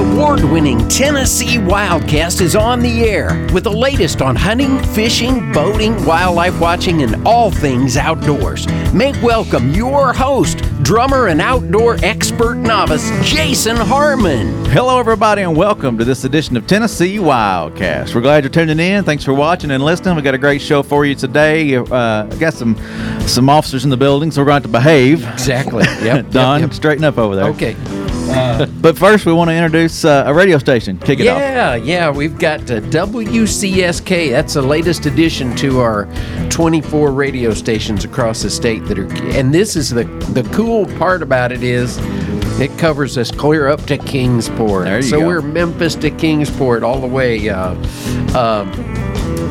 award winning Tennessee Wildcast is on the air with the latest on hunting, fishing, boating, wildlife watching, and all things outdoors. Make welcome your host, drummer and outdoor expert novice, Jason Harmon. Hello, everybody, and welcome to this edition of Tennessee Wildcast. We're glad you're tuning in. Thanks for watching and listening. We got a great show for you today. Uh, got some some officers in the building, so we're going to have to behave. Exactly. Yep. Don, yep, yep. straighten up over there. Okay. But first, we want to introduce uh, a radio station. Kick it off. Yeah, yeah, we've got uh, WCSK. That's the latest addition to our 24 radio stations across the state that are. And this is the the cool part about it is it covers us clear up to Kingsport. There you so go. we're Memphis to Kingsport all the way. Uh, uh,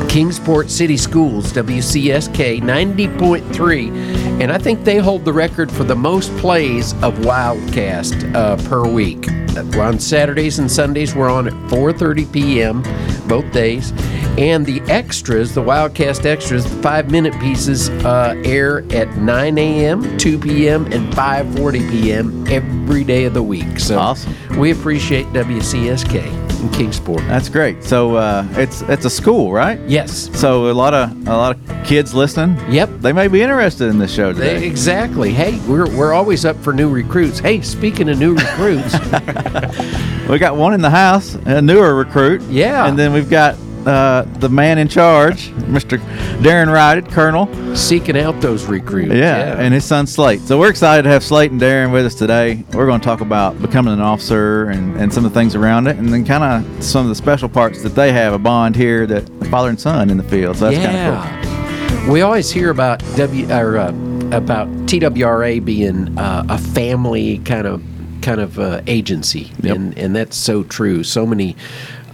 Kingsport City Schools, WCSK 90.3. And I think they hold the record for the most plays of Wildcast uh, per week. On Saturdays and Sundays, we're on at 4.30 p.m. both days. And the extras, the Wildcast extras, the five-minute pieces, uh, air at 9 a.m., 2 p.m., and 5.40 p.m. every day of the week. So Awesome. we appreciate WCSK in Kingsport. That's great. So uh, it's it's a school, right? Yes. So a lot of a lot of kids listening. Yep. They may be interested in this show They- today. Exactly. Hey, we're, we're always up for new recruits. Hey, speaking of new recruits, We got one in the house, a newer recruit. Yeah. And then we've got uh, the man in charge, Mr. Darren Rider, Colonel. seeking out those recruits. Yeah, and his son Slate. So we're excited to have Slate and Darren with us today. We're going to talk about becoming an officer and, and some of the things around it, and then kind of some of the special parts that they have a bond here that father and son in the field. So that's kind of cool. yeah. We always hear about W or uh, about TWRA being uh, a family kind of kind of uh, agency, Yep. and and that's so true. So many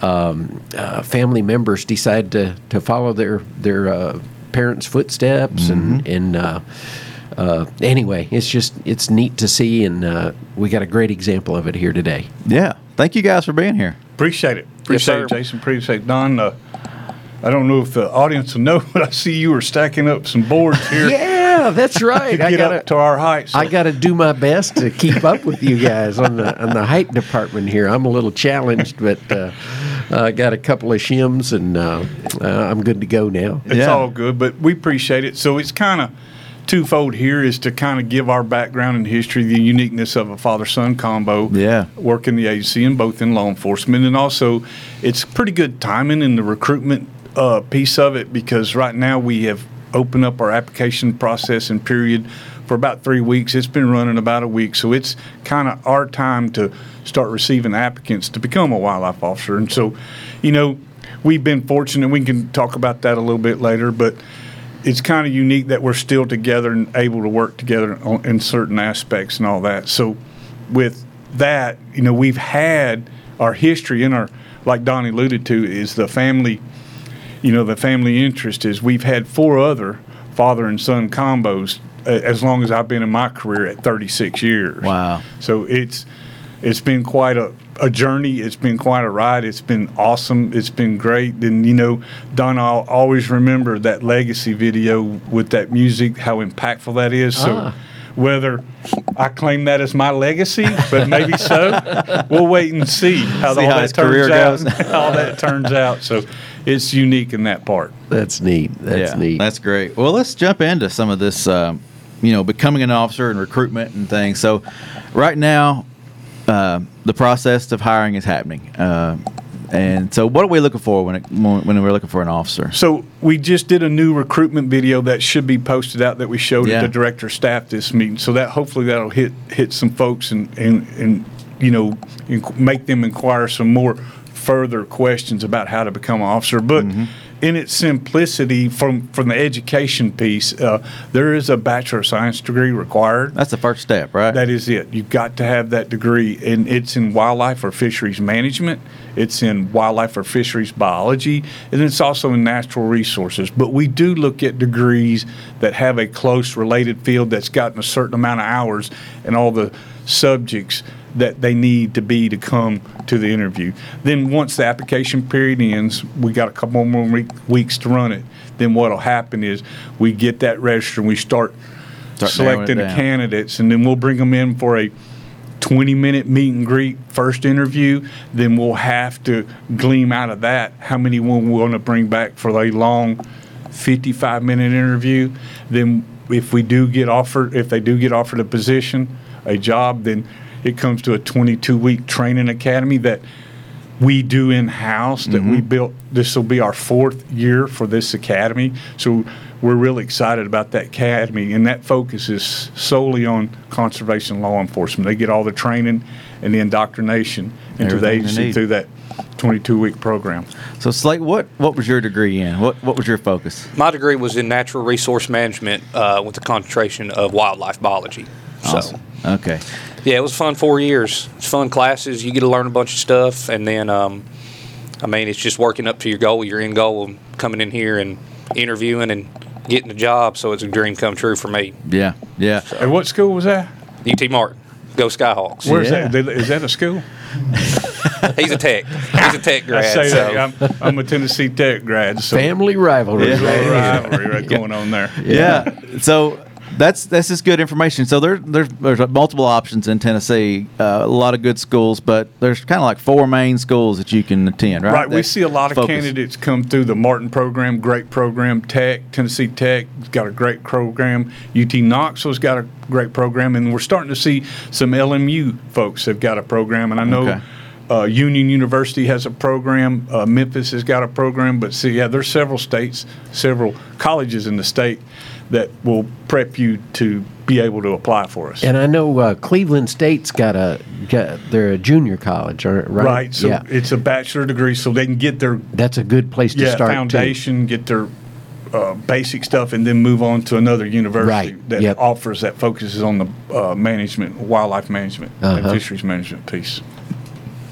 um, uh, family members decide to to follow their their uh, parents' footsteps, and Mm-hmm. and. Uh, uh, anyway, it's just it's neat to see, and uh, we got a great example of it here today. Yeah. Thank you guys for being here. Appreciate it. Appreciate it. Jason. Appreciate it. Don. Uh, I don't know if the audience will know, but I see you were stacking up some boards here Yeah, that's right. to I get got up to our height. So I got to do my best to keep up with you guys on the on the height department here. I'm a little challenged, but uh, I got a couple of shims and uh, uh, I'm good to go now. it's Yeah. all good, but we appreciate it. So it's kind of twofold here is to kind of give our background and history, the uniqueness of a father-son combo. Yeah. Work in the agency and both in law enforcement, and also it's pretty good timing in the recruitment uh, piece of it because right now we have opened up our application process and period for about three weeks. It's been running about a week, so it's kind of our time to start receiving applicants to become a wildlife officer. And so, you know, we've been fortunate. We can talk about that a little bit later, but it's kind of unique that we're still together and able to work together on, in certain aspects and all that. So, with that, you know, we've had our history in our, like Donnie alluded to, is the family, you know, the family interest is we've had four other father and son combos as long as I've been in my career at 36 years. Wow. So it's it's been quite a, a journey. It's been quite a ride. It's been awesome. It's been great. And you know, Don, I'll always remember that legacy video with that music, how impactful that is. So Ah. whether I claim that as my legacy, but maybe so, we'll wait and see how See all how that his turns career out. goes. how that turns out. So it's unique in that part. That's neat. That's yeah, neat. That's great. Well, let's jump into some of this, um, you know, becoming an officer and recruitment and things. So, right now, uh, the process of hiring is happening. Uh, and so, what are we looking for when, it, when we're looking for an officer? So we just did a new recruitment video that should be posted out that we showed Yeah. at the director staff this meeting. So that hopefully that'll hit hit some folks and and and you know make them inquire some more further questions about how to become an officer. But in its simplicity, from from the education piece, uh, there is a bachelor of science degree required. That's the first step, right? That is it. You've got to have that degree, and it's in wildlife or fisheries management. It's in wildlife or fisheries biology, and it's also in natural resources. But we do look at degrees that have a close related field that's gotten a certain amount of hours and all the subjects that they need to be to come to the interview. Then once the application period ends, we got a couple more week, weeks to run it. Then what'll happen is we get that register and we start Start selecting the candidates, and then we'll bring them in for a 20 minute meet and greet first interview, then we'll have to gleam out of that how many we want to bring back for a long 55 minute interview. Then, if we do get offered, if they do get offered a position, a job, then it comes to a 22 week training academy that we do in house that we built. This will be our fourth year for this academy. So we're really excited about that academy, and that focuses solely on conservation law enforcement. They get all the training and the indoctrination into the Everything they agency through that 22 week program. So Slate, what what was your degree in? What what was your focus? My degree was in natural resource management uh, with a concentration of wildlife biology. So, Okay. Yeah, it was fun four years. It's fun classes. You get to learn a bunch of stuff, and then, um, I mean, it's just working up to your goal, your end goal of coming in here and interviewing and getting a job. So it's a dream come true for me. Yeah. Yeah. And what school was that? UT Martin, go Skyhawks. Where's Yeah. that? Is that a school? He's a tech. He's a tech grad. I say so. that. I'm, I'm a Tennessee Tech grad. So Family rivalry. Yeah. right here. rivalry right going on there. Yeah. So that's that's just good information. So there there's there's multiple options in Tennessee. Uh, a lot of good schools, but there's kind of like four main schools that you can attend, right? Right. We see a lot of focus. candidates come through the Martin program, great program. Tech, Tennessee Tech has got a great program. UT Knoxville's got a great program. And we're starting to see some LMU folks have got a program. And I know Okay. uh, Union University has a program. Uh, Memphis has got a program. But see, yeah, there's several states, several colleges in the state that will prep you to be able to apply for us. And I know uh, Cleveland State's got a got they're a junior college, right? Right. So yeah, it's a bachelor degree, so they can get their that's a good place to yeah, start. too. foundation, get their uh, basic stuff, and then move on to another university Right, that yep. offers that focuses on the uh, management, wildlife management, Uh-huh. fisheries management piece.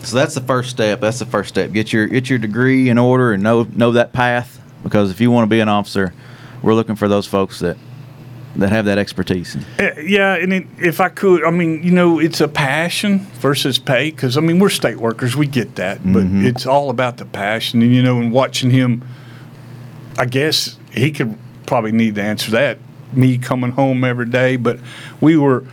So that's the first step. That's the first step. Get your get your degree in order and know know that path. Because if you want to be an officer, we're looking for those folks that that have that expertise. Uh, Yeah, and it, if I could, I mean, you know, it's a passion versus pay because I mean we're state workers, we get that, but it's all about the passion, and you know, and watching him, I guess he could probably need to answer that. Me coming home every day, but we were.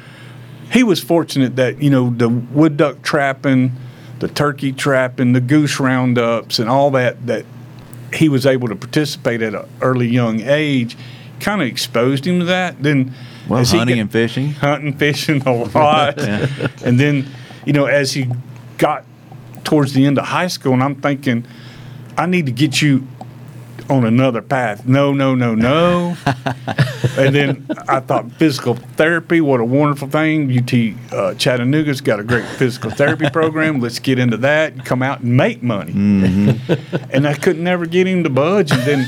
He was fortunate that you know the wood duck trapping, the turkey trapping, the goose roundups, and all that that he was able to participate at an early young age, kind of exposed him to that. Then, Well, hunting got- and fishing. hunting, fishing a lot. And then, you know, as he got towards the end of high school, and I'm thinking, I need to get you on another path. No, no, no, no. and then I thought physical therapy, what a wonderful thing. UT uh, Chattanooga's got a great physical therapy program. Let's get into that, come out and make money. And I could never get him to budge. And then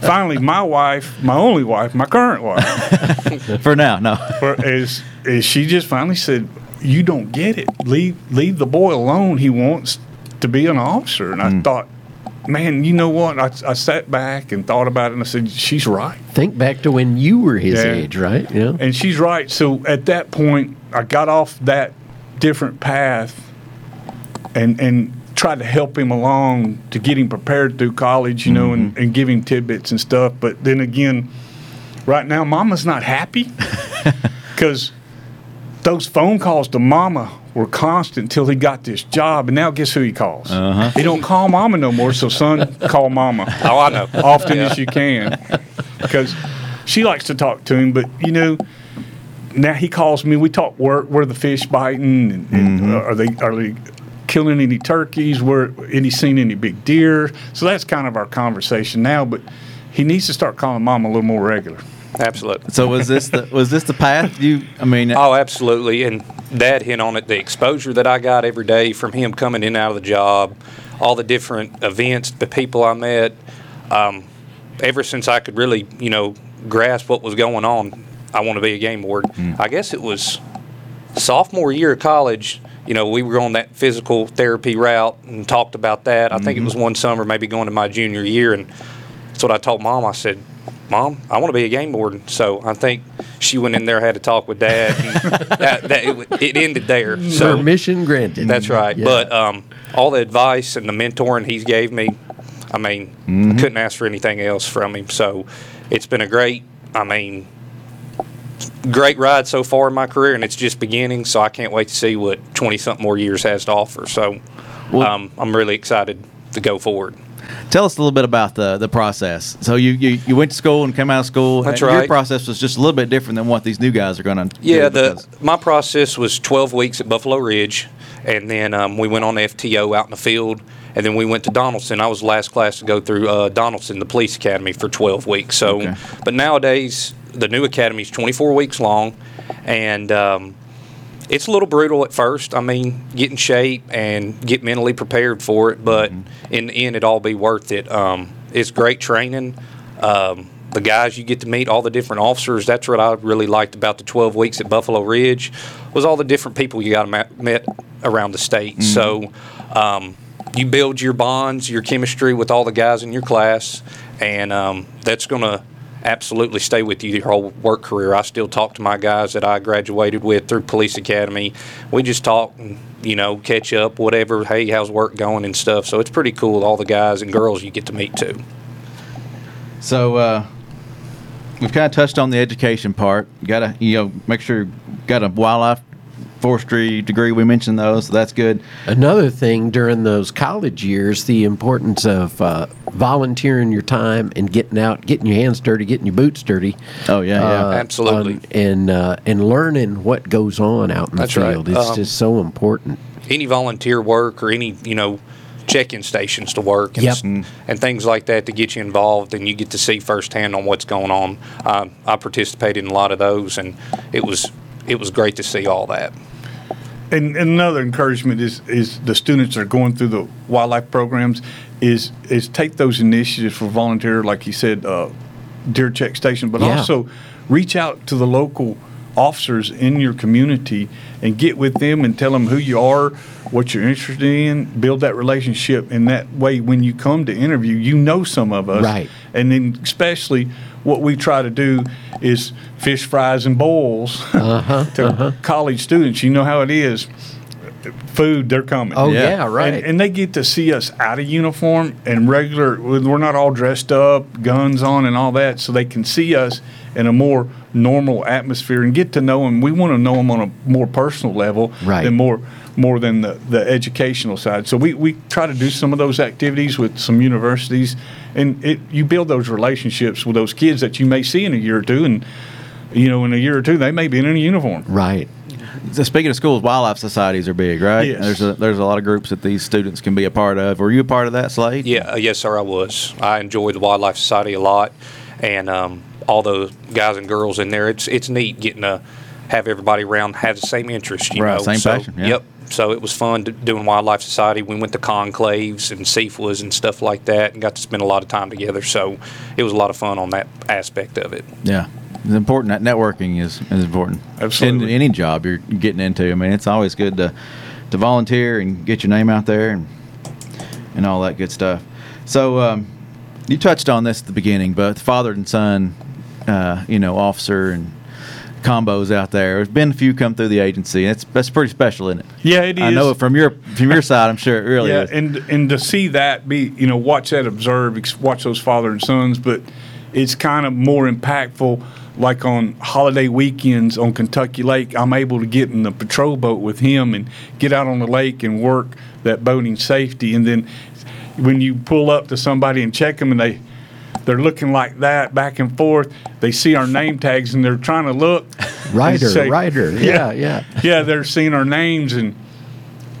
finally, my wife, my only wife, my current wife, For now, no. for, is is she just finally said, "You don't get it. Leave leave the boy alone. He wants to be an officer." And I thought, man, you know what? I, I sat back and thought about it, and I said, "She's right." Think back to when you were his Yeah. age, right? Yeah. And she's right. So at that point, I got off that different path and and tried to help him along to get him prepared through college, you know, and, mm-hmm. and give him tidbits and stuff. But then again, right now, Mama's not happy because those phone calls to Mama were constant until he got this job. And now guess who he calls? Uh-huh. He don't call Mama no more. So son, call Mama Oh, I know. often as you can because she likes to talk to him. But you know, now he calls me. We talk where where the fish biting and, and uh, are they are they killing any turkeys? Where any seen any big deer? So that's kind of our conversation now. But he needs to start calling mom a little more regular. Absolutely. So was this the was this the path you? I mean, Oh, absolutely. And Dad hit on it. The exposure that I got every day from him coming in and out of the job, all the different events, the people I met. Um, ever since I could really, you know, grasp what was going on, I want to be a game warden. I guess it was sophomore year of college. You know, we were on that physical therapy route and talked about that. I think it was one summer, maybe going to my junior year, and that's what I told Mom. I said, Mom, I want to be a game warden. So I think she went in there, had a talk with Dad, and that, that it, it ended there. So Permission granted. that's right. Yeah. But um, all the advice and the mentoring he's gave me, I mean, I couldn't ask for anything else from him. So it's been a great. I mean, great ride so far in my career, and it's just beginning. So I can't wait to see what twenty something more years has to offer. So Well- um, I'm really excited to go forward. Tell us a little bit about the the process. So you you, you went to school and came out of school. That's and Your process was just a little bit different than what these new guys are going to. Yeah, the my process was 12 weeks at Buffalo Ridge, and then um, we went on FTO out in the field, and then we went to Donelson. I was the last class to go through uh, Donelson, the police academy, for 12 weeks. So, Okay. but nowadays the new academy is 24 weeks long, and um, it's a little brutal at first. I mean, get in shape and get mentally prepared for it, but in the end, it all be worth it. Um, it's great training. Um, the guys you get to meet, all the different officers. That's what I really liked about the 12 weeks at Buffalo Ridge, was all the different people you got ma- met around the state. So um, you build your bonds, your chemistry with all the guys in your class, and um, that's going to absolutely stay with you your whole work career. I still talk to my guys that I graduated with through Police Academy. We just talk and, you know, catch up, whatever. Hey, how's work going and stuff. So it's pretty cool, all the guys and girls you get to meet too. So uh, we've kind of touched on the education part. Got to you know make sure you got a wildlife forestry degree. We mentioned those, so that's good. Another thing during those college years, the importance of uh, volunteering your time and getting out, getting your hands dirty, getting your boots dirty. Oh yeah, yeah. uh, Absolutely. on- and uh, and learning what goes on out in the That's right. field. It's Um, just so important. any volunteer work or any you know check-in stations to work and, Yep. s- and things like that to get you involved and you get to see firsthand on what's going on um, i participated in a lot of those and it was it was great to see all that And, and another encouragement is is the students that are going through the wildlife programs is is take those initiatives for volunteer, like you said, uh, deer check station, but Yeah. also reach out to the local officers in your community and get with them and tell them who you are, what you're interested in, build that relationship. And that way, when you come to interview, you know some of us, Right. And then especially what we try to do is fish fries and boils Uh-huh, to college students. You know how it is. Food, they're coming. Oh Yeah. yeah, right. And, and they get to see us out of uniform and regular. We're not all dressed up, guns on, and all that, so they can see us in a more normal atmosphere and get to know them. We want to know them on a more personal level Right. than more more than the, the educational side. So we, we try to do some of those activities with some universities, and it you build those relationships with those kids that you may see in a year or two, and you know in a year or two they may be in a uniform. right. So speaking of schools, wildlife societies are big, right? Yes. There's a there's a lot of groups that these students can be a part of. Were you a part of that, Slate? yeah uh, yes sir i was i enjoyed the wildlife society a lot and um, all those guys and girls in there it's it's neat getting to have everybody around have the same interest you Right, know same so, passion, yeah. yep so it was fun doing wildlife society we went to conclaves and CFWAs and stuff like that and got to spend a lot of time together so it was a lot of fun on that aspect of it Yeah. It's important. That networking is, is important. Absolutely. In any job you're getting into. I mean, it's always good to to volunteer and get your name out there and and all that good stuff. So um, you touched on this at the beginning, but father and son, uh, you know, officer and combos out there. There's been a few come through the agency. It's that's pretty special, isn't it? Yeah, it I is. know it from your from your side. I'm sure it really is. yeah, is. and and to see that be, you know, watch that, observe, watch those father and sons, but it's kind of more impactful. Like on holiday weekends on Kentucky Lake, I'm able to get in the patrol boat with him and get out on the lake and work that boating safety. And then when you pull up to somebody and check them, and they they're looking like that back and forth, they see our name tags and they're trying to look. and Rider, say- Rider. Yeah, yeah. yeah, they're seeing our names and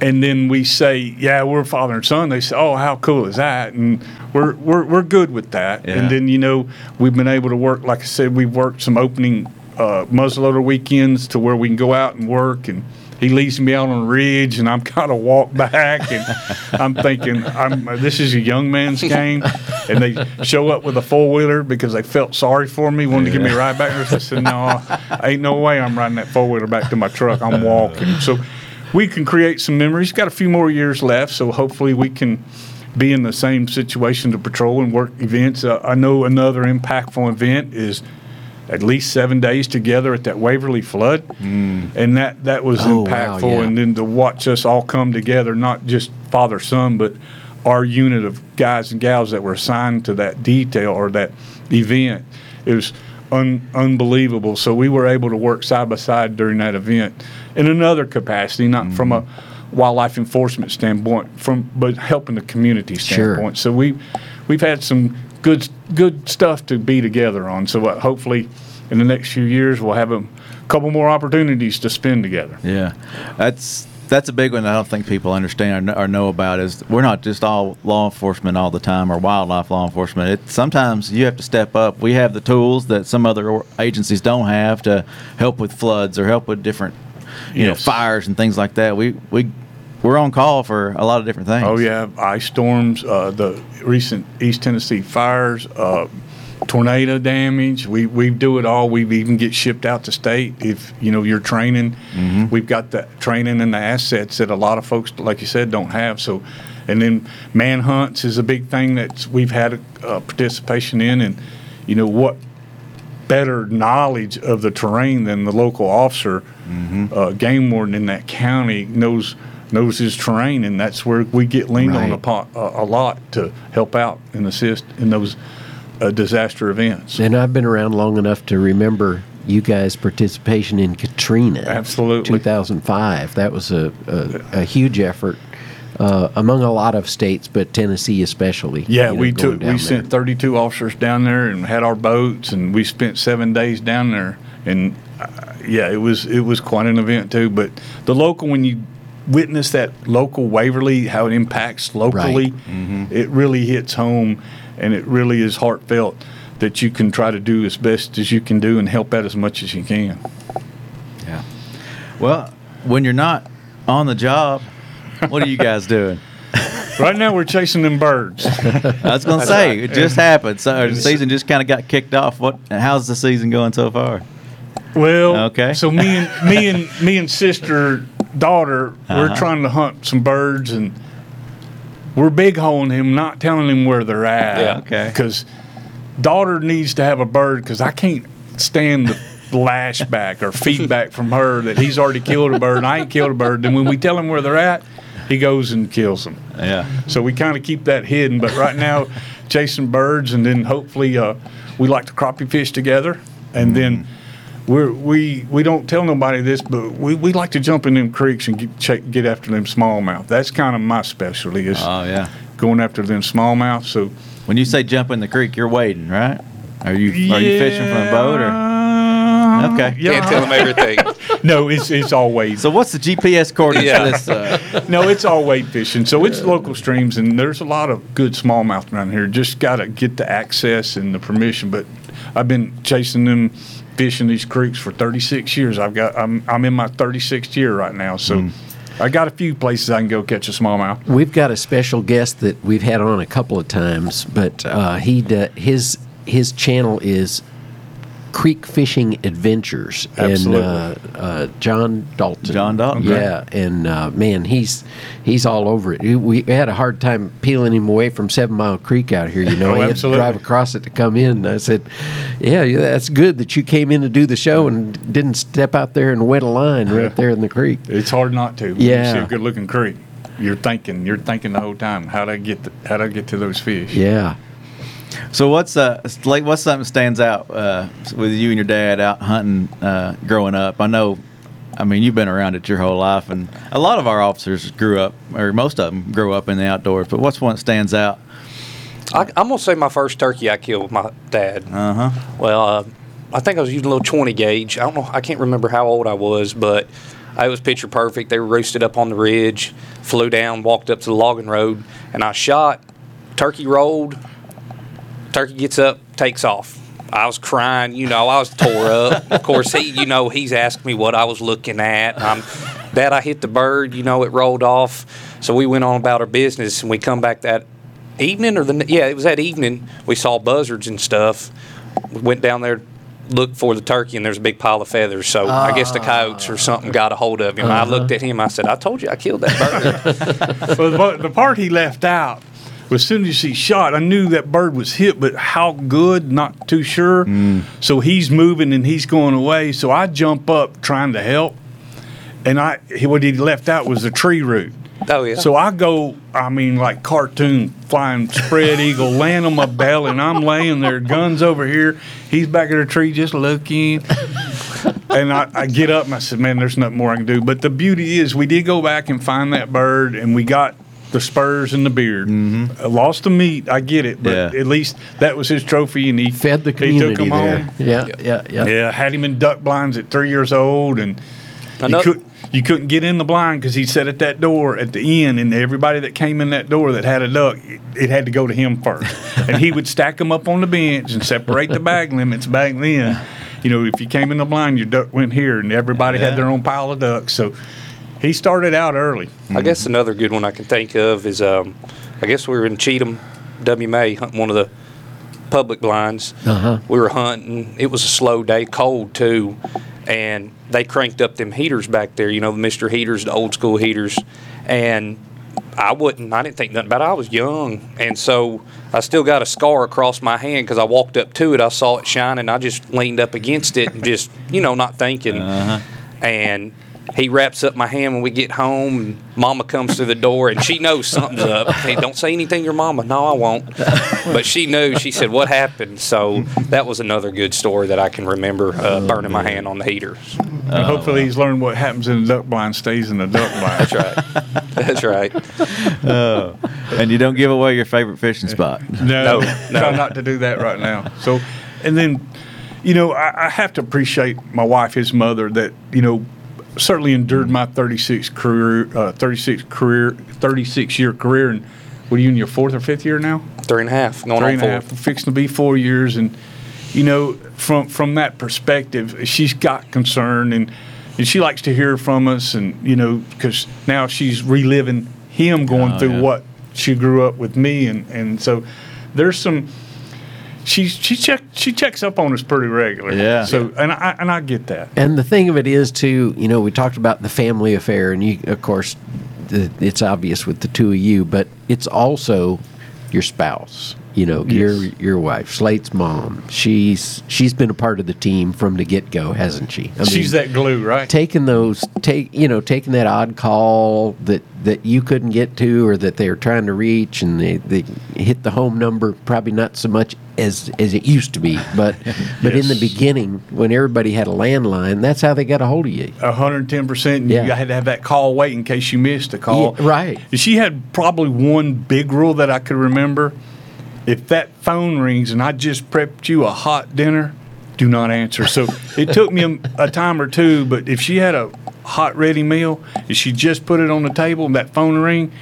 and then we say, yeah, we're father and son. They say, oh, how cool is that? And we're we're we're good with that. Yeah. And then you know we've been able to work, like I said, we've worked some opening uh, muzzleloader weekends to where we can go out and work and. He leads me out on the ridge, and I'm kind of walk back, and I'm thinking, I'm, this is a young man's game. And they show up with a four wheeler because they felt sorry for me, wanted to give me a ride back. I said, no, ain't no way I'm riding that four wheeler back to my truck. I'm walking. So we can create some memories. Got a few more years left, so hopefully we can be in the same situation to patrol and work events. Uh, I know another impactful event is at least seven days together at that Waverly flood, and that that was Oh, wow, impactful. yeah. And then to watch us all come together, not just father son, but our unit of guys and gals that were assigned to that detail or that event, it was un, unbelievable. So we were able to work side by side during that event in another capacity, not from a wildlife enforcement standpoint, from but helping the community Sure. standpoint. So we we've had some good good stuff to be together on. So uh, hopefully, in the next few years, we'll have a couple more opportunities to spend together. Yeah, that's that's a big one. That I don't think people understand or know, about is we're not just all law enforcement all the time or wildlife law enforcement. It, sometimes you have to step up. We have the tools that some other agencies don't have to help with floods or help with different, you know, fires and things like that. We we we're on call for a lot of different things. Oh yeah, ice storms, uh, the recent East Tennessee fires, uh, tornado damage. We we do it all. We even get shipped out to state if you know you're training. We've got the training and the assets that a lot of folks, like you said, don't have. So, and then manhunts is a big thing that we've had uh, participation in, and you know what better knowledge of the terrain than the local officer, uh, game warden in that county knows knows his terrain, and that's where we get leaned on a, po- a, a lot to help out and assist in those disaster events. And I've been around long enough to remember you guys' participation in Katrina. Absolutely. 2005. That was a, a, a huge effort uh, among a lot of states, but Tennessee especially. Yeah, you know, we took we there. sent 32 officers down there and had our boats, and we spent seven days down there. And uh, yeah, it was it was quite an event too. But the local, when you witness that local Waverly, how it impacts locally, Mm-hmm. it really hits home, and it really is heartfelt that you can try to do as best as you can do and help out as much as you can. Yeah. Well, when you're not on the job, what are you guys doing? right now, we're chasing them birds. I was going to say it just happened. So the season just kind of got kicked off. What? How's the season going so far? Well, Okay. So me and me and me and sister daughter, we're Uh-huh. trying to hunt some birds, and we're big holing him, not telling him where they're at. Yeah. Okay. Because daughter needs to have a bird, because I can't stand the lashback or feedback from her that he's already killed a bird and I ain't killed a bird. Then when we tell him where they're at, he goes and kills them. Yeah. So we kind of keep that hidden. But right now, chasing birds, and then hopefully uh, we like to crappie fish together, and then we're, we we don't tell nobody this, but we, we like to jump in them creeks and get check, get after them smallmouth. That's kind of my specialty is Oh yeah. going after them smallmouth. So When you say jump in the creek, you're wading, right? Are you are you fishing from a boat or? or? Okay. Yeah. Can't tell them everything. No, it's it's all wade. So what's the GPS coordinates Yeah. for this? Uh, no, it's all wade fishing. So it's local streams, and there's a lot of good smallmouth around here. Just got to get the access and the permission. But I've been chasing them, fishing these creeks for 36 years. I've got I'm I'm in my 36th year right now, so I got a few places I can go catch a smallmouth. We've got a special guest that we've had on a couple of times, but uh, he d- his his channel is Creek Fishing Adventures, Absolutely. and uh, uh, John Dalton. John Dalton, yeah, and uh, man, he's he's all over it. We- We had a hard time peeling him away from Seven Mile Creek out here. You know, Oh, he had to drive across it to come in. And I said, "Yeah, yeah, that's good that you came in to do the show and didn't step out there and wet a line right there in the creek." It's hard not to. When Yeah. you see a good looking creek. You're thinking, you're thinking the whole time, how'd I get, the, how'd I get to those fish? Yeah. So what's uh like what's something that stands out uh, with you and your dad out hunting uh, growing up? I know. I mean, you've been around it your whole life, and a lot of our officers grew up, or most of them grew up in the outdoors. But what's one that stands out? I, I'm gonna say my first turkey I killed with my dad. Uh huh. Well, uh, I think I was using a little 20 gauge. I don't know. I can't remember how old I was, but I was picture perfect. They were roosted up on the ridge. Flew down, walked up to the logging road, and I shot. Turkey rolled. Turkey gets up, takes off. I was crying, you know, I was tore up. Of course, he, you know, he's asked me what I was looking at. I'm, Dad, I hit the bird, you know, it rolled off. So we went on about our business, and we come back that evening or the yeah, it was that evening. We saw buzzards and stuff. We went down there, looked for the turkey, and there's a big pile of feathers. So I guess the ah. coyotes or something got a hold of him. I uh-huh. looked at him. I said, "I told you I killed that bird." Well, the, the part he left out was as soon as he shot, I knew that bird was hit, but how good, not too sure. Mm. So he's moving and he's going away. So I jump up trying to help, and I what he left out was the tree root. Oh yeah. So I go, I mean, like cartoon, flying spread eagle, laying on my belly, and I'm laying there, guns over here. He's back in the tree just looking. and I, I get up and I said, man, there's nothing more I can do. But the beauty is, we did go back and find that bird, and we got the spurs and the beard. Mm-hmm. lost the meat, I get it, but Yeah. at least that was his trophy, and he Fed the he community took him there. home. Yeah, yeah, yeah. Yeah, had him in duck blinds at three years old, and you, could, you couldn't get in the blind because he sat at that door at the end, and everybody that came in that door that had a duck, it, it had to go to him first, and he would stack them up on the bench and separate the bag limits back then. You know, if you came in the blind, your duck went here, and everybody Yeah. had their own pile of ducks. So he started out early. I guess another good one I can think of is um, I guess we were in Cheatham, WMA, hunting one of the public blinds. Uh-huh. We were hunting. It was a slow day, cold too, and they cranked up them heaters back there. You know, the Mister heaters, the old school heaters, and I wouldn't. I didn't think nothing about it. I was young, and so I still got a scar across my hand because I walked up to it. I saw it shining. I just leaned up against it and just, you know, not thinking. And he wraps up my hand when we get home. And mama comes through the door and she knows something's up. Hey, don't say anything to your mama. No, I won't. But she knew. She said, "What happened?" So that was another good story that I can remember. Uh, burning my hand on the heaters. And hopefully, he's learned what happens in the duck blind stays in the duck blind. That's right. That's right. and you don't give away your favorite fishing spot. No, No, try not to do that right now. So, and then, you know, I, I have to appreciate my wife, his mother, that you know, certainly endured my 36 career, uh, 36 career, 36 year career, and what are you in your fourth or fifth year now? Three and a half. Going Three on and a four. half, fixing to be four years, and you know, from from that perspective, she's got concern and. And she likes to hear from us, and you know, because now she's reliving him going Oh, through yeah. what she grew up with me, and and so there's some she she check she checks up on us pretty regular. Yeah. So and I and I get that. And the thing of it is, too, you know, we talked about the family affair, and you, of course, it's obvious with the two of you, but it's also your spouse. You know, your your wife, Slate's mom. She's she's been a part of the team from the get go, hasn't she? I She's that glue, right? taking those take you know taking that odd call that that you couldn't get to or that they were trying to reach and they, they hit the home number probably not so much as as it used to be but but in the beginning when everybody had a landline that's how they got a hold of you hundred and ten percent. Yeah. You had to have that call wait in case you missed a call. Yeah, right. She had probably one big rule that I could remember. If that phone rings and I just prepped you a hot dinner, do not answer. So it took me a, a time or two, but if she had a hot ready meal, and she just put it on the table and that phone ring,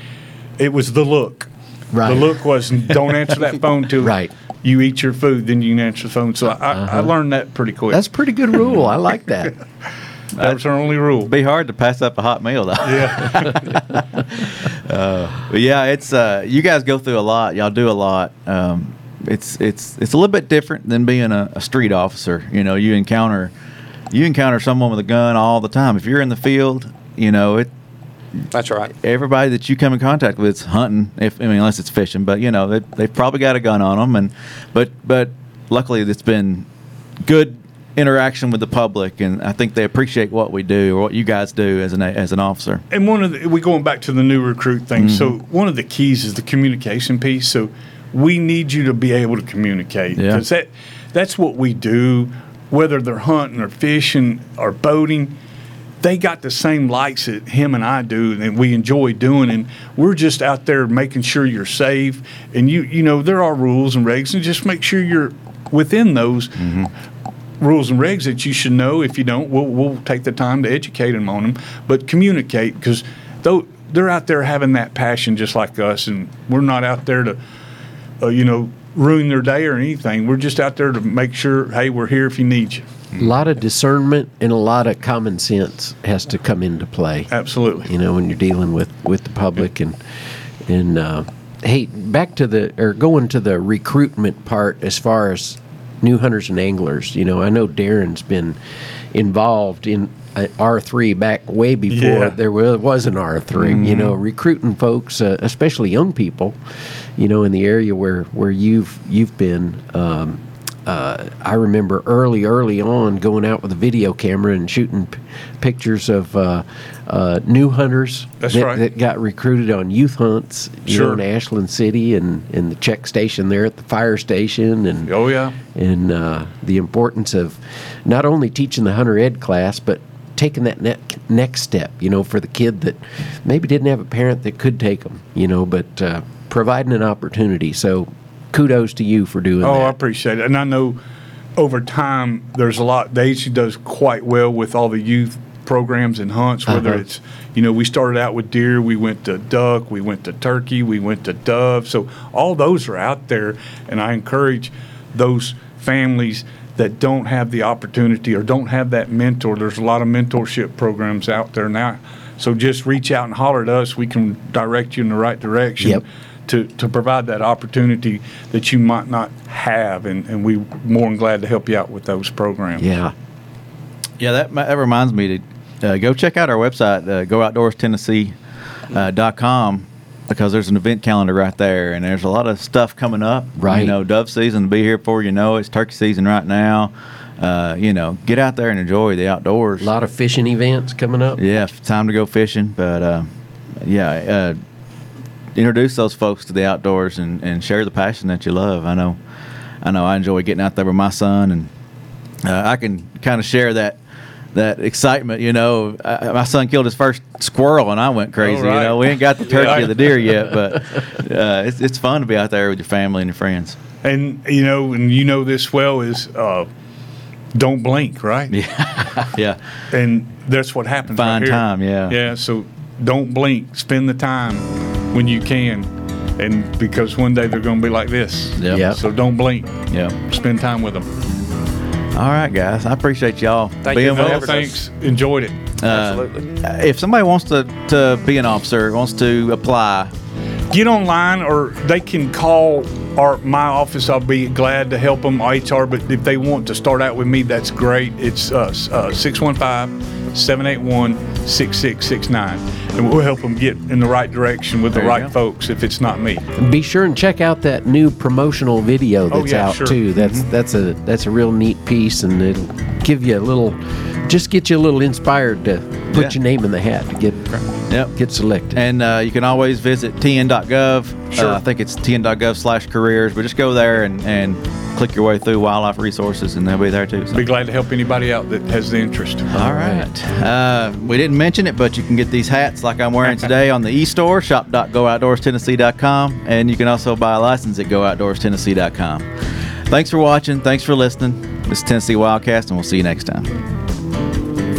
it was the look. Right. The look was don't answer that phone till Right. you eat your food, then you can answer the phone. So I, I uh-huh. learned that pretty quick. that's a pretty good rule i like that that was her only rule. Be hard to pass up a hot meal though. Yeah. But yeah, it's uh, you guys go through a lot. Y'all do a lot. Um, it's it's it's a little bit different than being a, a street officer. You know, you encounter you encounter someone with a gun all the time. If you're in the field, you know it. That's right. Everybody that you come in contact with is hunting. If I mean, unless it's fishing, but you know they they've probably got a gun on them. And but but luckily, it's been good interaction with the public, and I think they appreciate what we do or what you guys do as an as an officer. And one of the, we going back to the new recruit thing. So Mm-hmm. one of the keys is the communication piece. So we need you to be able to communicate Yeah. because that that's what we do. Whether they're hunting or fishing or boating, they got the same likes that him and I do, and we enjoy doing. And we're just out there making sure you're safe. And you you know there are rules and regs, and just make sure you're within those rules and regs that you should know. If you don't, we'll, we'll take the time to educate them on them. But communicate because though they're out there having that passion just like us, and we're not out there to, uh, you know, ruin their day or anything. We're just out there to make sure, hey, we're here if you need you. a lot of discernment and a lot of common sense has to come into play Absolutely. you know when you're dealing with with the public and and uh, hey back to the or going to the recruitment part as far as new hunters and anglers you know. I know darren's been involved in uh, r3 back way before Yeah. there was an r3 you know recruiting folks uh, especially young people you know in the area where where you've you've been. Um, uh, I remember early, early on going out with a video camera and shooting p- pictures of uh, uh, new hunters that, right. that got recruited on youth hunts, you Sure. know, in Ashland City and, and the check station there at the fire station and Oh, yeah. and uh, the importance of not only teaching the hunter ed class, but taking that ne- next step, you know, for the kid that maybe didn't have a parent that could take them, you know, but uh, providing an opportunity. So kudos to you for doing that. Oh, I appreciate it. And I know over time, there's a lot, the agency does quite well with all the youth programs and hunts, whether Uh-huh. it's, you know, we started out with deer, we went to duck, we went to turkey, we went to dove. So all those are out there. And I encourage those families that don't have the opportunity or don't have that mentor. There's a lot of mentorship programs out there now. So just reach out and holler at us. We can direct you in the right direction Yep. to, to provide that opportunity that you might not have, and, and we more than glad to help you out with those programs. yeah. Yeah, that, that reminds me to uh, go check out our website, uh, gooutdoorstennessee.com, because there's an event calendar right there, and there's a lot of stuff coming up. Right. You know, dove season will be here before you know it. It's turkey season right now. Uh, you know, get out there and enjoy the outdoors. A lot of fishing events coming up. Yeah, time to go fishing. But uh, yeah, uh, introduce those folks to the outdoors and, and share the passion that you love. I know, I know, I enjoy getting out there with my son, and uh, I can kind of share that that excitement. You know, I, my son killed his first squirrel, and I went crazy. right. You know, we ain't got the turkey Yeah. or the deer yet, but uh, it's it's fun to be out there with your family and your friends. And you know, and you know this well is uh, don't blink, right? Yeah, yeah. And that's what happens. Find right time, yeah. Yeah. So don't blink. Spend the time when you can, and because one day they're going to be like this. Yeah. Yep. So don't blink. yeah. Spend time with them. All right, guys, I appreciate y'all Thank being you for with us. having us. thanks. Enjoyed it. Uh, Absolutely. if somebody wants to, to be an officer, wants to apply, get online or they can call our my office. I'll be glad to help them HR. But if they want to start out with me, that's great. It's uh, 615-781-6669, and we'll help them get in the right direction with There the right go. folks. If it's not me, And be sure and check out that new promotional video Oh, that's yeah, out sure. too. That's that's a that's a real neat piece, and it'll give you a little, just get you a little inspired to put Yeah. your name in the hat to get Yep. get selected. And uh, you can always visit tn.gov. Sure. Uh, I think it's tn.gov slash careers, but just go there and, and click your way through wildlife resources, and they'll be there too. So. be glad to help anybody out that has the interest. All right. Uh, we didn't mention it, but you can get these hats like I'm wearing today on the e-store, shop.gooutdoorstennessee.com, and you can also buy a license at gooutdoorstennessee.com. Thanks for watching. Thanks for listening. This is Tennessee Wildcast, and we'll see you next time.